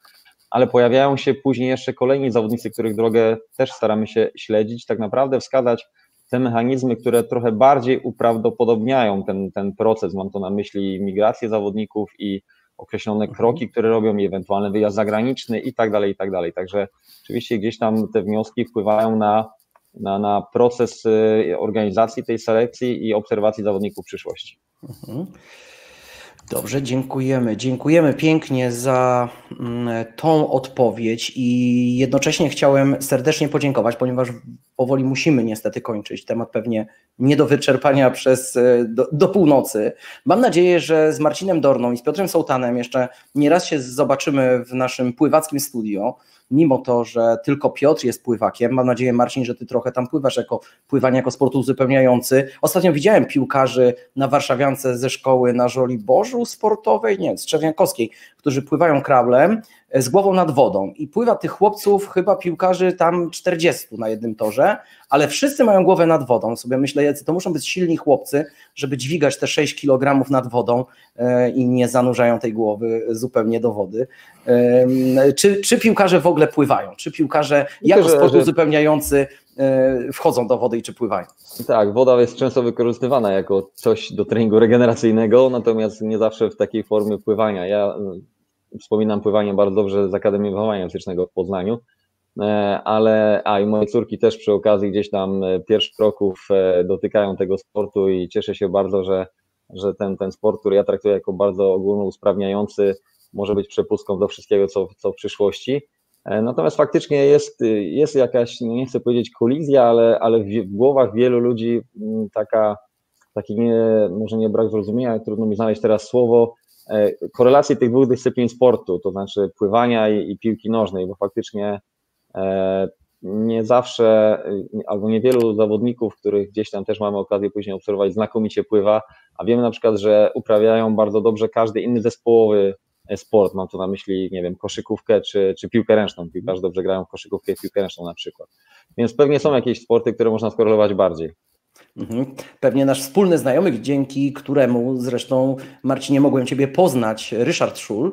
ale pojawiają się później jeszcze kolejni zawodnicy, których drogę też staramy się śledzić, tak naprawdę wskazać te mechanizmy, które trochę bardziej uprawdopodobniają ten, ten proces. Mam to na myśli migrację zawodników i określone mhm. kroki, które robią i ewentualny wyjazd zagraniczny i tak dalej, i tak dalej. Także oczywiście gdzieś tam te wnioski wpływają na, na, na proces y, organizacji tej selekcji i obserwacji zawodników w przyszłości. Mhm. Dobrze, dziękujemy. Dziękujemy pięknie za mm, tą odpowiedź i jednocześnie chciałem serdecznie podziękować, ponieważ powoli musimy niestety kończyć. Temat pewnie nie do wyczerpania przez e, do, do północy. Mam nadzieję, że z Marcinem Dorną i z Piotrem Sołtanem jeszcze nieraz się zobaczymy w naszym pływackim studio mimo to, że tylko Piotr jest pływakiem, mam nadzieję Marcin, że ty trochę tam pływasz jako pływanie jako sport uzupełniający. Ostatnio widziałem piłkarzy na Warszawiance ze szkoły na Żoli Bożu sportowej, nie, z Czerwiankowskiej, którzy pływają krablem z głową nad wodą i pływa tych chłopców, chyba piłkarzy tam 40 na jednym torze, ale wszyscy mają głowę nad wodą. Sobie myślę, jacy to muszą być silni chłopcy, żeby dźwigać te 6 kg nad wodą e, i nie zanurzają tej głowy zupełnie do wody. Czy, czy piłkarze w ogóle pływają? Czy piłkarze jako sport uzupełniający e, wchodzą do wody i czy pływają? Tak, woda jest często wykorzystywana jako coś do treningu regeneracyjnego, natomiast nie zawsze w takiej formie pływania. Ja wspominam pływanie bardzo dobrze z Akademii Wychowania Fizycznego w Poznaniu, e, ale a i moje córki też przy okazji gdzieś tam e, pierwszych kroków e, dotykają tego sportu i cieszę się bardzo, że, że ten, ten sport, który ja traktuję jako bardzo ogólnousprawniający, może być przepustką do wszystkiego, co, co w przyszłości. Natomiast faktycznie jest, jest jakaś, no nie chcę powiedzieć kolizja, ale, ale w głowach wielu ludzi mm, taka, taki nie, może nie brak zrozumienia, trudno mi znaleźć teraz słowo, korelację tych dwóch dyscyplin sportu, to znaczy pływania i, i piłki nożnej, bo faktycznie e, nie zawsze, albo niewielu zawodników, których gdzieś tam też mamy okazję później obserwować, znakomicie pływa, a wiemy na przykład, że uprawiają bardzo dobrze każdy inny zespołowy sport, mam tu na myśli, nie wiem, koszykówkę czy, czy piłkę ręczną, piłkarze dobrze grają w koszykówkę i piłkę ręczną na przykład, więc pewnie są jakieś sporty, które można skorelować bardziej. Mhm. Pewnie nasz wspólny znajomy, dzięki któremu zresztą Marcinie mogłem Ciebie poznać, Ryszard Szul,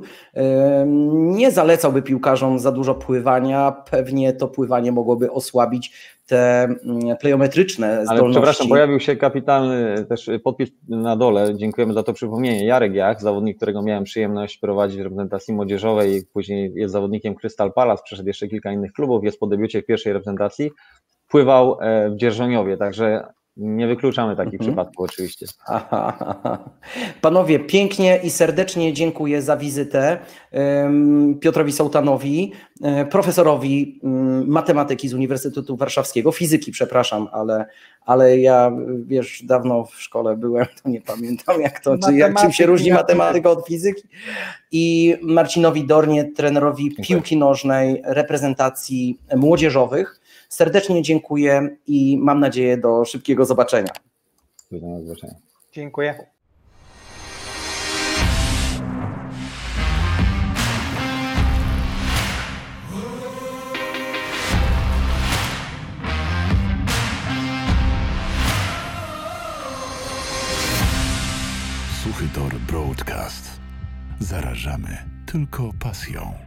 nie zalecałby piłkarzom za dużo pływania. Pewnie to pływanie mogłoby osłabić te mm, plejometryczne zdolności. Ale przepraszam, pojawił się kapitalny też podpis na dole. Dziękujemy za to przypomnienie. Jarek Jach, zawodnik, którego miałem przyjemność prowadzić w reprezentacji młodzieżowej, później jest zawodnikiem Crystal Palace, przeszedł jeszcze kilka innych klubów, jest po debiucie w pierwszej reprezentacji. Pływał e, w Dzierżoniowie, także Nie wykluczamy takich mhm. przypadków oczywiście. Panowie, pięknie i serdecznie dziękuję za wizytę Piotrowi Sołtanowi, e, profesorowi mm, matematyki z Uniwersytetu Warszawskiego, fizyki, przepraszam, ale, ale ja, wiesz, dawno w szkole byłem, to nie pamiętam jak to, czy jak czym się różni matematyka od fizyki. I Marcinowi Dornie, trenerowi piłki nożnej, reprezentacji młodzieżowych. Serdecznie dziękuję i mam nadzieję do szybkiego zobaczenia. Do zobaczenia. Dziękuję. Suchy Tor Broadcast. Zarażamy tylko pasją.